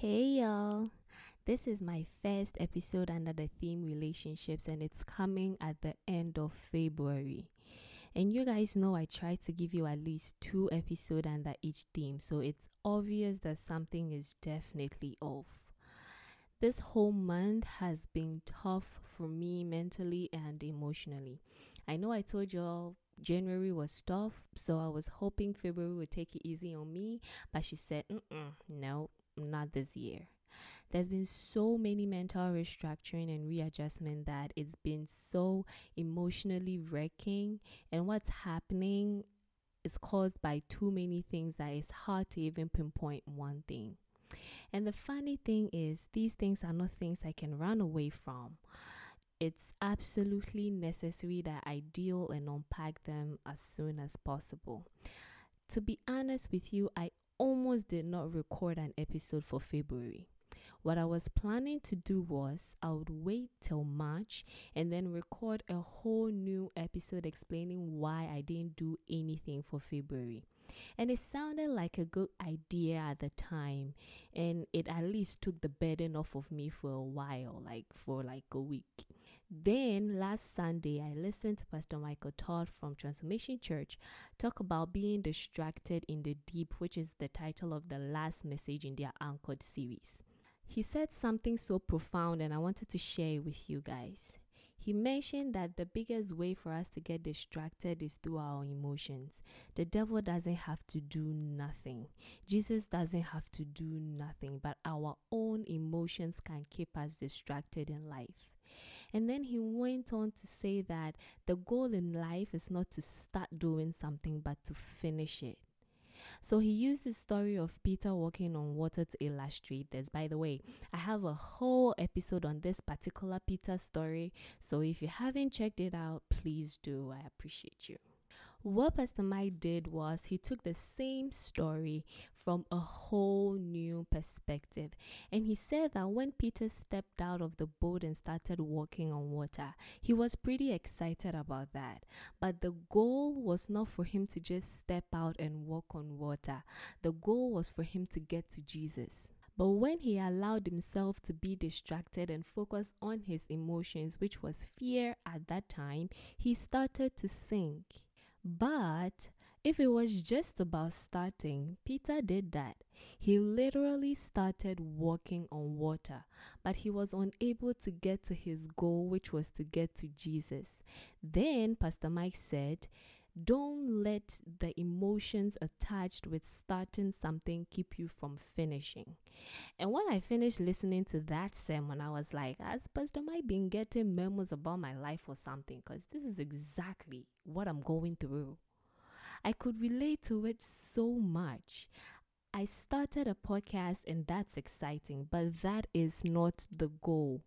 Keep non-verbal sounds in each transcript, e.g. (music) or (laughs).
Hey y'all, this is my first episode under the theme relationships, and it's coming at the end of February. And you guys know I try to give you at least two episodes under each theme, so it's obvious that something is definitely off. This whole month has been tough for me mentally and emotionally. I know I told y'all January was tough, so I was hoping February would take it easy on me, but she said, no, not this year. There's been so many mental restructuring and readjustment that it's been so emotionally wrecking, and what's happening is caused by too many things that it's hard to even pinpoint one thing. And the funny thing is, these things are not things I can run away from. It's absolutely necessary that I deal and unpack them as soon as possible. To be honest with you, I almost did not record an episode for February. What I was planning to do was I would wait till March and then record a whole new episode explaining why I didn't do anything for February. And it sounded like a good idea at the time, and it at least took the burden off of me for a while, like for like a week. Then last Sunday, I listened to Pastor Michael Todd from Transformation Church talk about being distracted in the deep, which is the title of the last message in their Anchored series. He said something so profound, and I wanted to share it with you guys. He mentioned that the biggest way for us to get distracted is through our emotions. The devil doesn't have to do nothing, Jesus doesn't have to do nothing, but our own emotions can keep us distracted in life. And then he went on to say that the goal in life is not to start doing something, but to finish it. So he used the story of Peter walking on water to illustrate this. By the way, I have a whole episode on this particular Peter story. So if you haven't checked it out, please do. I appreciate you. What Pastor Mike did was he took the same story from a whole new perspective. And he said that when Peter stepped out of the boat and started walking on water, he was pretty excited about that. But the goal was not for him to just step out and walk on water, the goal was for him to get to Jesus. But when he allowed himself to be distracted and focus on his emotions, which was fear at that time, he started to sink. But if it was just about starting, Peter did that. He literally started walking on water, but he was unable to get to his goal, which was to get to Jesus. Then Pastor Mike said, don't let the emotions attached with starting something keep you from finishing. And when I finished listening to that sermon, I was like, has Pastor Mike been getting memos about my life or something? Because this is exactly what I'm going through. I could relate to it so much. I started a podcast and that's exciting, but that is not the goal.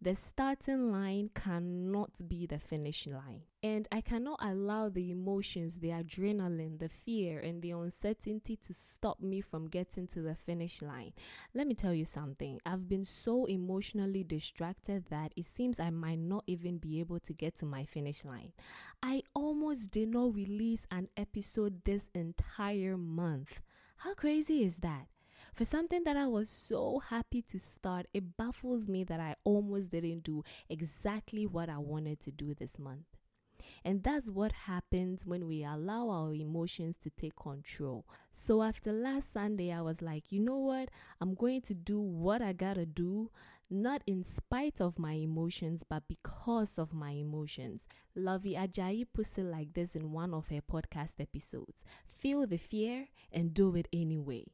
The starting line cannot be the finish line. And I cannot allow the emotions, the adrenaline, the fear, and the uncertainty to stop me from getting to the finish line. Let me tell you something. I've been so emotionally distracted that it seems I might not even be able to get to my finish line. I almost did not release an episode this entire month. How crazy is that? For something that I was so happy to start, it baffles me that I almost didn't do exactly what I wanted to do this month. And that's what happens when we allow our emotions to take control. So after last Sunday, I was like, you know what? I'm going to do what I gotta do, not in spite of my emotions, but because of my emotions. Lovey Ajayi puts it like this in one of her podcast episodes Feel the fear and do it anyway.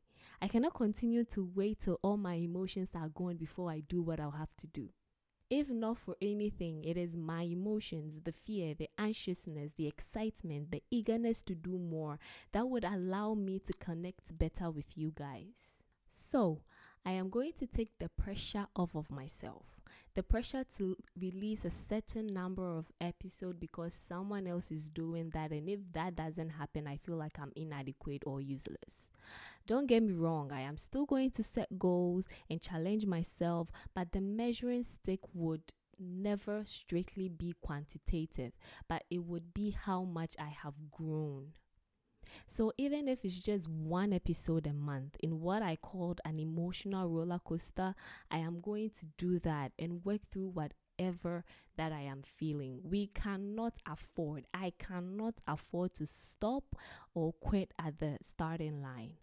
I cannot continue to wait till all my emotions are gone before I do what I'll have to do. If not for anything, it is my emotions, the fear, the anxiousness, the excitement, the eagerness to do more that would allow me to connect better with you guys. So, I am going to take the pressure off of myself. The pressure to release a certain number of episodes because someone else is doing that. And if that doesn't happen, I feel like I'm inadequate or useless. Don't get me wrong, I am still going to set goals and challenge myself, but the measuring stick would never strictly be quantitative, but it would be how much I have grown. So even if it's just one episode a month in what I called an emotional roller coaster, I am going to do that and work through whatever that I am feeling. We cannot afford, I cannot afford to stop or quit at the starting line.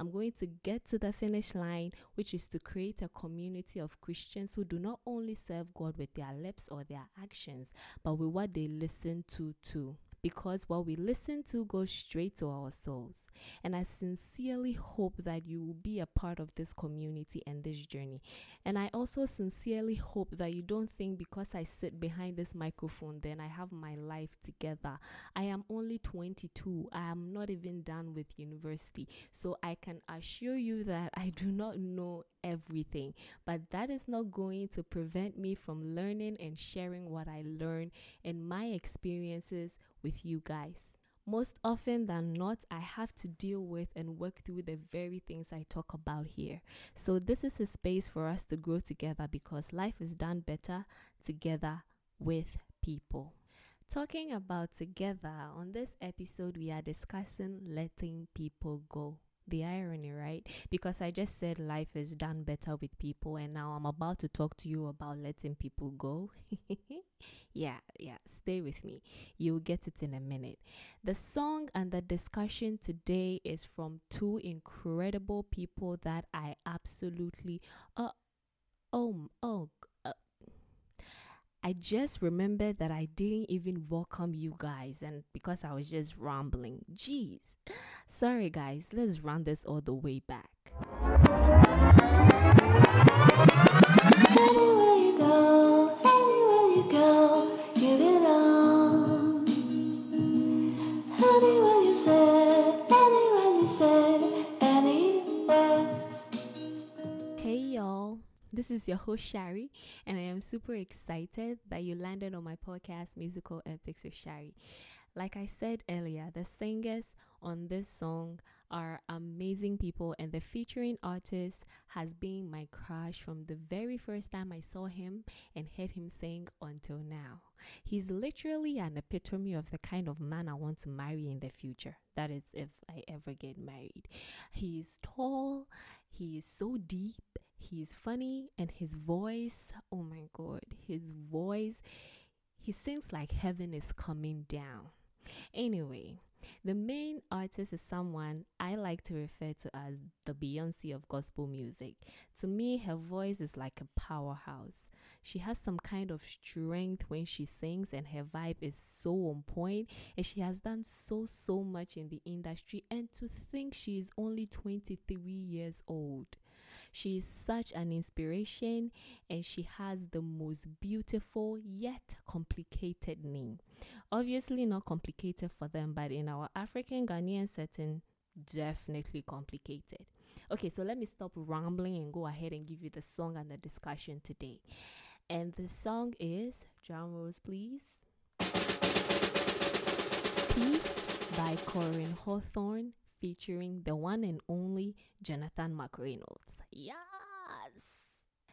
I'm going to get to the finish line, which is to create a community of Christians who do not only serve God with their lips or their actions, but with what they listen to too because what we listen to goes straight to our souls. And I sincerely hope that you will be a part of this community and this journey. And I also sincerely hope that you don't think because I sit behind this microphone, then I have my life together. I am only 22, I am not even done with university. So I can assure you that I do not know everything, but that is not going to prevent me from learning and sharing what I learn and my experiences with you guys. Most often than not, I have to deal with and work through the very things I talk about here. So, this is a space for us to grow together because life is done better together with people. Talking about together, on this episode, we are discussing letting people go the irony, right? Because I just said life is done better with people, and now I'm about to talk to you about letting people go. (laughs) yeah, yeah, stay with me. You'll get it in a minute. The song and the discussion today is from two incredible people that I absolutely, uh, oh, oh, I just remembered that I didn't even welcome you guys, and because I was just rambling. Jeez. (gasps) Sorry, guys. Let's run this all the way back. This is your host, Sharry, and I am super excited that you landed on my podcast, Musical Epics with Sharry. Like I said earlier, the singers on this song are amazing people, and the featuring artist has been my crush from the very first time I saw him and heard him sing until now. He's literally an epitome of the kind of man I want to marry in the future. That is, if I ever get married. He is tall, he is so deep, He's funny and his voice, oh my god, his voice, he sings like heaven is coming down. Anyway, the main artist is someone I like to refer to as the Beyonce of gospel music. To me, her voice is like a powerhouse. She has some kind of strength when she sings, and her vibe is so on point. And she has done so, so much in the industry. And to think she is only 23 years old. She is such an inspiration and she has the most beautiful yet complicated name. Obviously, not complicated for them, but in our African Ghanaian setting, definitely complicated. Okay, so let me stop rambling and go ahead and give you the song and the discussion today. And the song is drum rolls, please. Peace by Koryn Hawthorne featuring the one and only Jonathan McReynolds. Yes!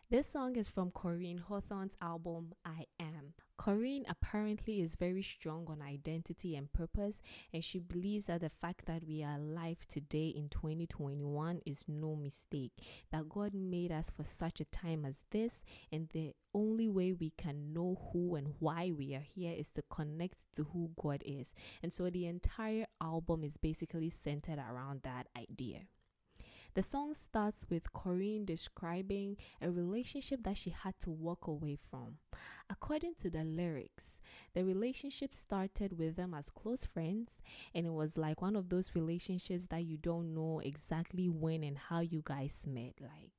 This song is from Koryn Hawthorne's album I Am. Koryn apparently is very strong on identity and purpose, and she believes that the fact that we are alive today in 2021 is no mistake. That God made us for such a time as this, and the only way we can know who and why we are here is to connect to who God is. And so the entire album is basically centered around that idea. The song starts with Koryn describing a relationship that she had to walk away from. According to the lyrics, the relationship started with them as close friends, and it was like one of those relationships that you don't know exactly when and how you guys met. Like,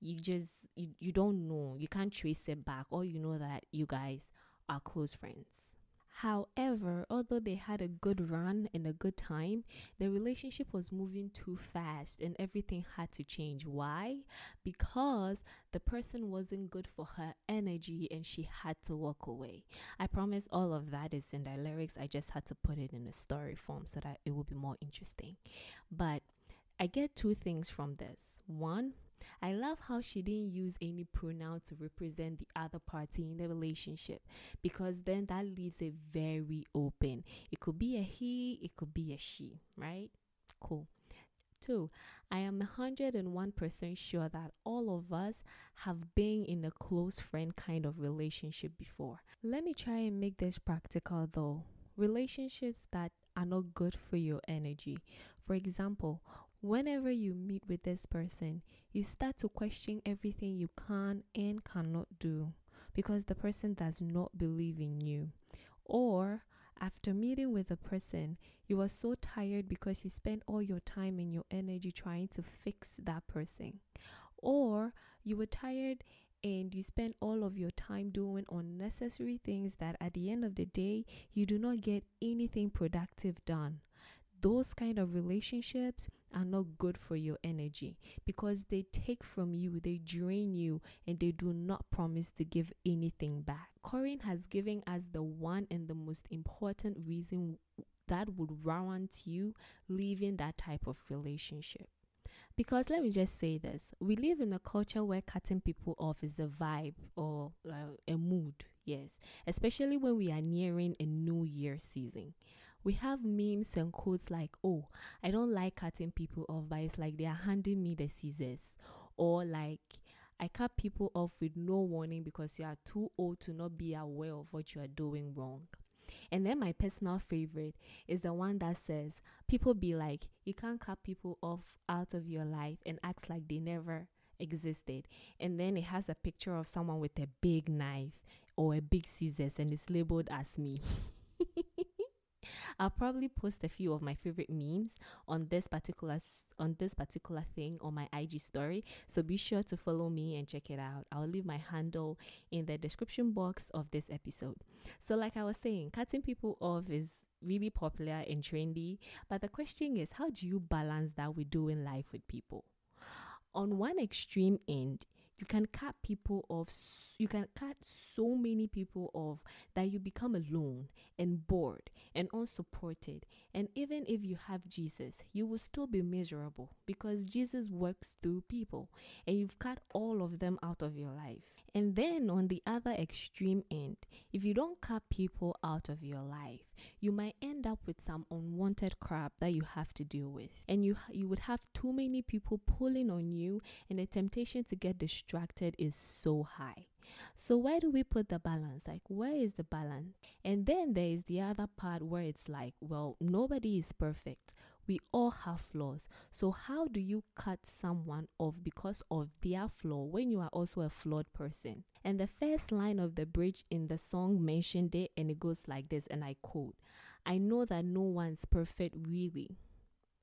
you just you, you don't know you can't trace it back or you know that you guys are close friends However, although they had a good run and a good time, the relationship was moving too fast and everything had to change. Why? Because the person wasn't good for her energy and she had to walk away. I promise all of that is in the lyrics. I just had to put it in a story form so that it would be more interesting. But I get two things from this. One, I love how she didn't use any pronoun to represent the other party in the relationship because then that leaves it very open. It could be a he, it could be a she, right? Cool. Two, I am 101% sure that all of us have been in a close friend kind of relationship before. Let me try and make this practical though. Relationships that are not good for your energy. For example, whenever you meet with this person, you start to question everything you can and cannot do because the person does not believe in you. Or after meeting with a person, you are so tired because you spend all your time and your energy trying to fix that person. Or you were tired and you spend all of your time doing unnecessary things that at the end of the day, you do not get anything productive done. Those kind of relationships are not good for your energy because they take from you, they drain you, and they do not promise to give anything back. Koryn has given us the one and the most important reason that would warrant you leaving that type of relationship. Because let me just say this we live in a culture where cutting people off is a vibe or uh, a mood, yes, especially when we are nearing a new year season we have memes and quotes like, oh, I don't like cutting people off, but it's like they are handing me the scissors. Or like, I cut people off with no warning because you are too old to not be aware of what you are doing wrong. And then my personal favorite is the one that says, people be like, you can't cut people off out of your life and act like they never existed. And then it has a picture of someone with a big knife or a big scissors and it's labeled as me. (laughs) I'll probably post a few of my favorite memes on this particular on this particular thing on my IG story. So be sure to follow me and check it out. I'll leave my handle in the description box of this episode. So like I was saying, cutting people off is really popular and trendy, but the question is how do you balance that with doing life with people? On one extreme end, you can cut people off you can cut so many people off that you become alone and bored and unsupported. And even if you have jesus you will still be miserable because jesus works through people and you've cut all of them out of your life and then on the other extreme end if you don't cut people out of your life you might end up with some unwanted crap that you have to deal with. And you you would have too many people pulling on you and the temptation to get distracted is so high. So where do we put the balance? Like where is the balance? And then there is the other part where it's like well nobody is perfect we all have flaws. So, how do you cut someone off because of their flaw when you are also a flawed person? And the first line of the bridge in the song mentioned it, and it goes like this, and I quote I know that no one's perfect, really.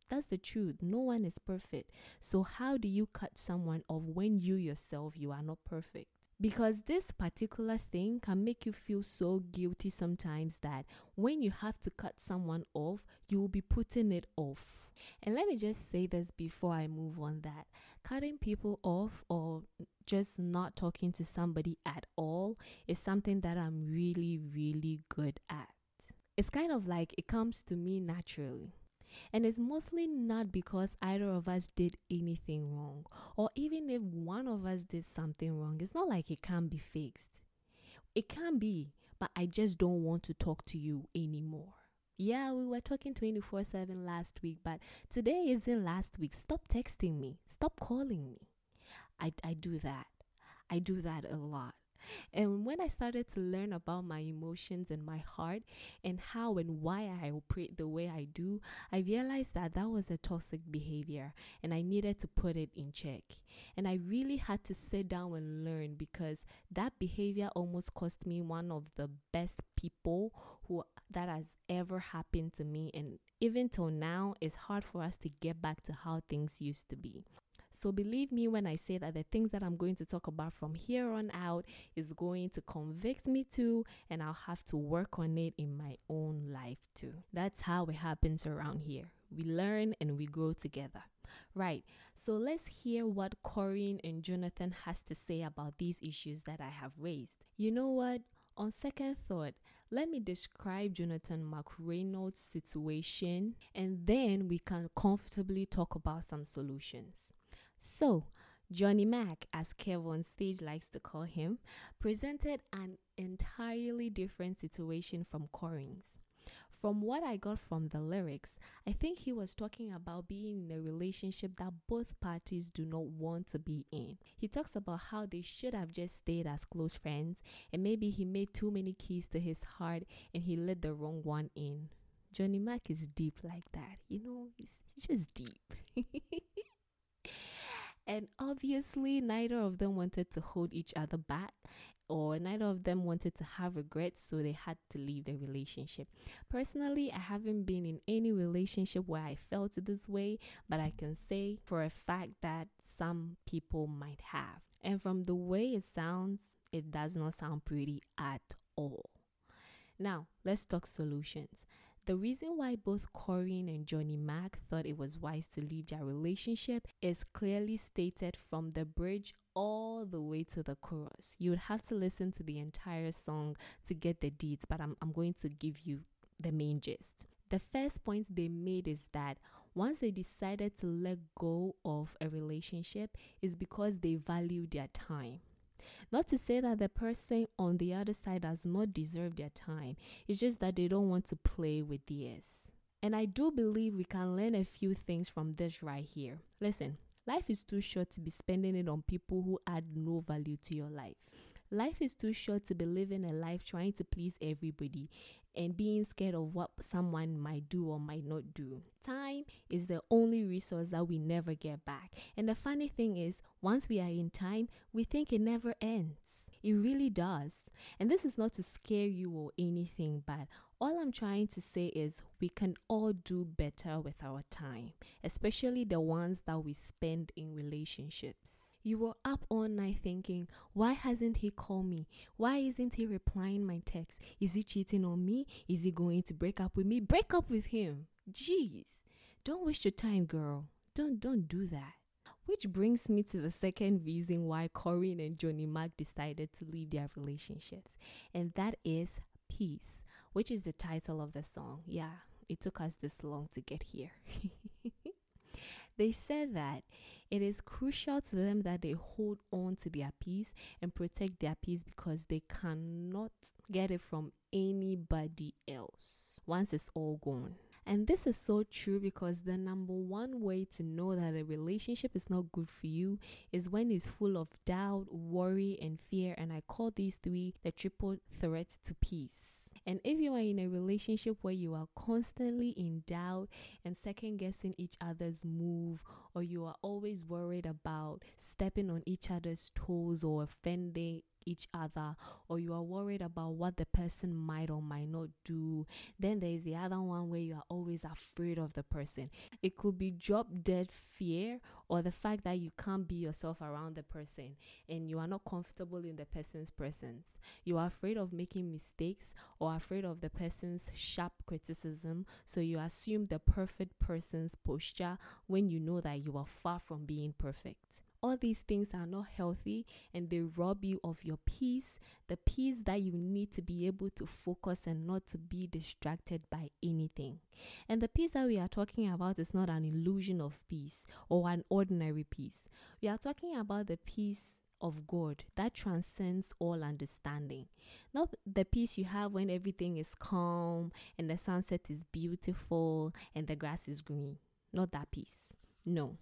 That's the truth. No one is perfect. So, how do you cut someone off when you yourself you are not perfect? Because this particular thing can make you feel so guilty sometimes that when you have to cut someone off, you will be putting it off. And let me just say this before I move on that cutting people off or just not talking to somebody at all is something that I'm really, really good at. It's kind of like it comes to me naturally. And it's mostly not because either of us did anything wrong, or even if one of us did something wrong, it's not like it can't be fixed. It can be, but I just don't want to talk to you anymore. Yeah, we were talking 24 7 last week, but today isn't last week. Stop texting me, stop calling me. I, I do that. I do that a lot. And when I started to learn about my emotions and my heart and how and why I operate the way I do, I realized that that was a toxic behavior and I needed to put it in check. And I really had to sit down and learn because that behavior almost cost me one of the best people who that has ever happened to me and even till now it's hard for us to get back to how things used to be. So believe me when I say that the things that I'm going to talk about from here on out is going to convict me too, and I'll have to work on it in my own life too. That's how it happens around here. We learn and we grow together. Right. So let's hear what Koryn and Jonathan has to say about these issues that I have raised. You know what? On second thought, let me describe Jonathan McReynolds' situation and then we can comfortably talk about some solutions. So, Johnny Mac, as KevOnStage likes to call him, presented an entirely different situation from Koryn's. From what I got from the lyrics, I think he was talking about being in a relationship that both parties do not want to be in. He talks about how they should have just stayed as close friends, and maybe he made too many keys to his heart and he let the wrong one in. Johnny Mac is deep like that, you know, he's just deep. (laughs) and obviously, neither of them wanted to hold each other back or neither of them wanted to have regrets, so they had to leave the relationship. Personally, I haven't been in any relationship where I felt this way, but I can say for a fact that some people might have. And from the way it sounds, it does not sound pretty at all. Now, let's talk solutions. The reason why both Koryn and Johnny Mac thought it was wise to leave their relationship is clearly stated from the bridge all the way to the chorus. You would have to listen to the entire song to get the deeds, but I'm, I'm going to give you the main gist. The first point they made is that once they decided to let go of a relationship is because they value their time. Not to say that the person on the other side does not deserve their time, it's just that they don't want to play with theirs. And I do believe we can learn a few things from this right here. Listen, life is too short to be spending it on people who add no value to your life. Life is too short to be living a life trying to please everybody and being scared of what someone might do or might not do. Time is the only resource that we never get back. And the funny thing is, once we are in time, we think it never ends. It really does. And this is not to scare you or anything, but all I'm trying to say is we can all do better with our time, especially the ones that we spend in relationships. You were up all night thinking, why hasn't he called me? Why isn't he replying my text? Is he cheating on me? Is he going to break up with me? Break up with him. Jeez. Don't waste your time, girl. Don't don't do that. Which brings me to the second reason why Koryn and Johnny Mac decided to leave their relationships, and that is peace, which is the title of the song. Yeah, it took us this long to get here. (laughs) they said that it is crucial to them that they hold on to their peace and protect their peace because they cannot get it from anybody else once it's all gone. And this is so true because the number one way to know that a relationship is not good for you is when it's full of doubt, worry, and fear. And I call these three the triple threat to peace. And if you are in a relationship where you are constantly in doubt and second guessing each other's move, or you are always worried about stepping on each other's toes or offending each other or you are worried about what the person might or might not do. Then there is the other one where you are always afraid of the person. It could be drop dead fear or the fact that you can't be yourself around the person and you are not comfortable in the person's presence. You are afraid of making mistakes or afraid of the person's sharp criticism, so you assume the perfect person's posture when you know that you are far from being perfect all these things are not healthy and they rob you of your peace, the peace that you need to be able to focus and not to be distracted by anything. And the peace that we are talking about is not an illusion of peace or an ordinary peace. We are talking about the peace of God that transcends all understanding. Not the peace you have when everything is calm and the sunset is beautiful and the grass is green. Not that peace. No.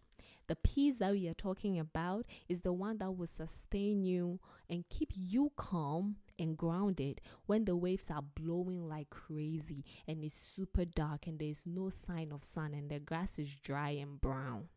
The peace that we are talking about is the one that will sustain you and keep you calm and grounded when the waves are blowing like crazy and it's super dark and there's no sign of sun and the grass is dry and brown.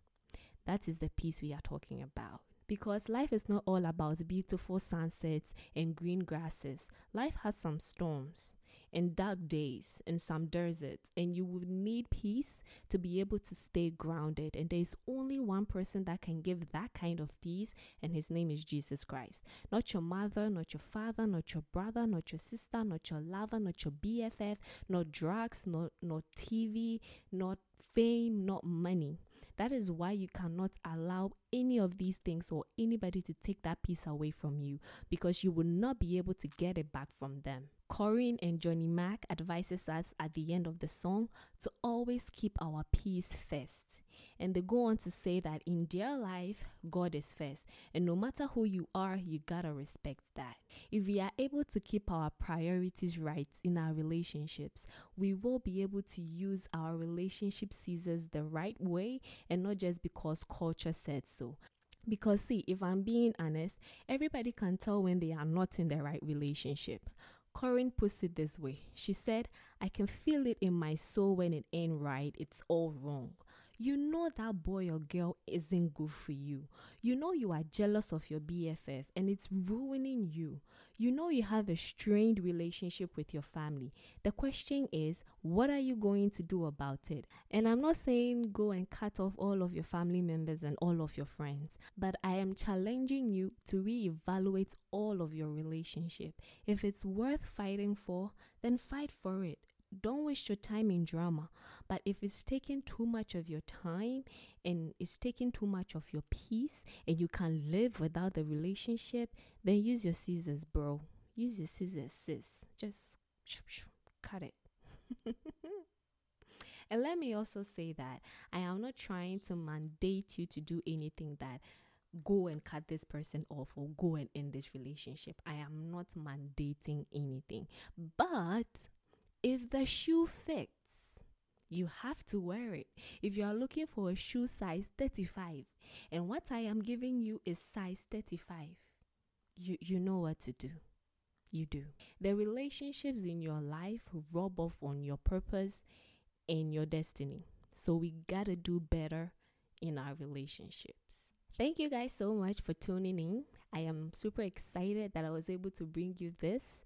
That is the peace we are talking about. Because life is not all about beautiful sunsets and green grasses. Life has some storms and dark days and some deserts, and you will need peace to be able to stay grounded. And there's only one person that can give that kind of peace, and his name is Jesus Christ. Not your mother, not your father, not your brother, not your sister, not your lover, not your BFF, not drugs, not, not TV, not fame, not money. That is why you cannot allow any of these things or anybody to take that peace away from you because you will not be able to get it back from them. Koryn and Johnny Mac advises us at the end of the song to always keep our peace first. And they go on to say that in their life, God is first. And no matter who you are, you gotta respect that. If we are able to keep our priorities right in our relationships, we will be able to use our relationship scissors the right way and not just because culture said so. Because, see, if I'm being honest, everybody can tell when they are not in the right relationship. Koryn puts it this way She said, I can feel it in my soul when it ain't right, it's all wrong. You know that boy or girl isn't good for you. You know you are jealous of your BFF and it's ruining you. You know you have a strained relationship with your family. The question is, what are you going to do about it? And I'm not saying go and cut off all of your family members and all of your friends, but I am challenging you to reevaluate all of your relationship. If it's worth fighting for, then fight for it don't waste your time in drama. But if it's taking too much of your time and it's taking too much of your peace and you can't live without the relationship, then use your scissors, bro. Use your scissors, sis. Just cut it. (laughs) and let me also say that I am not trying to mandate you to do anything that go and cut this person off or go and end this relationship. I am not mandating anything. But if the shoe fits, you have to wear it. If you are looking for a shoe size 35 and what I am giving you is size 35, you, you know what to do. You do. The relationships in your life rub off on your purpose and your destiny. So we gotta do better in our relationships. Thank you guys so much for tuning in. I am super excited that I was able to bring you this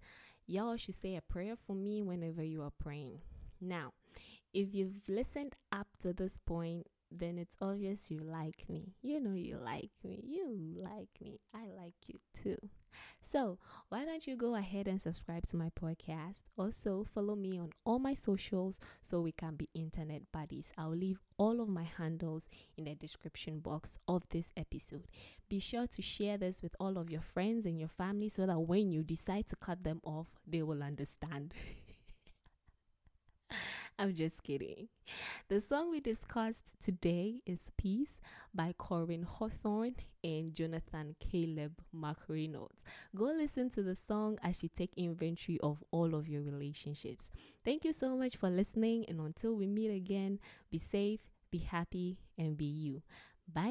y'all should say a prayer for me whenever you are praying. Now, if you've listened up to this point, then it's obvious you like me. You know you like me. You like me. I like you too. So, why don't you go ahead and subscribe to my podcast? Also, follow me on all my socials so we can be internet buddies. I'll leave all of my handles in the description box of this episode. Be sure to share this with all of your friends and your family so that when you decide to cut them off, they will understand. (laughs) I'm just kidding. The song we discussed today is Peace by Koryn Hawthorne and Jonathan Caleb McReynolds. Go listen to the song as you take inventory of all of your relationships. Thank you so much for listening, and until we meet again, be safe, be happy, and be you. Bye.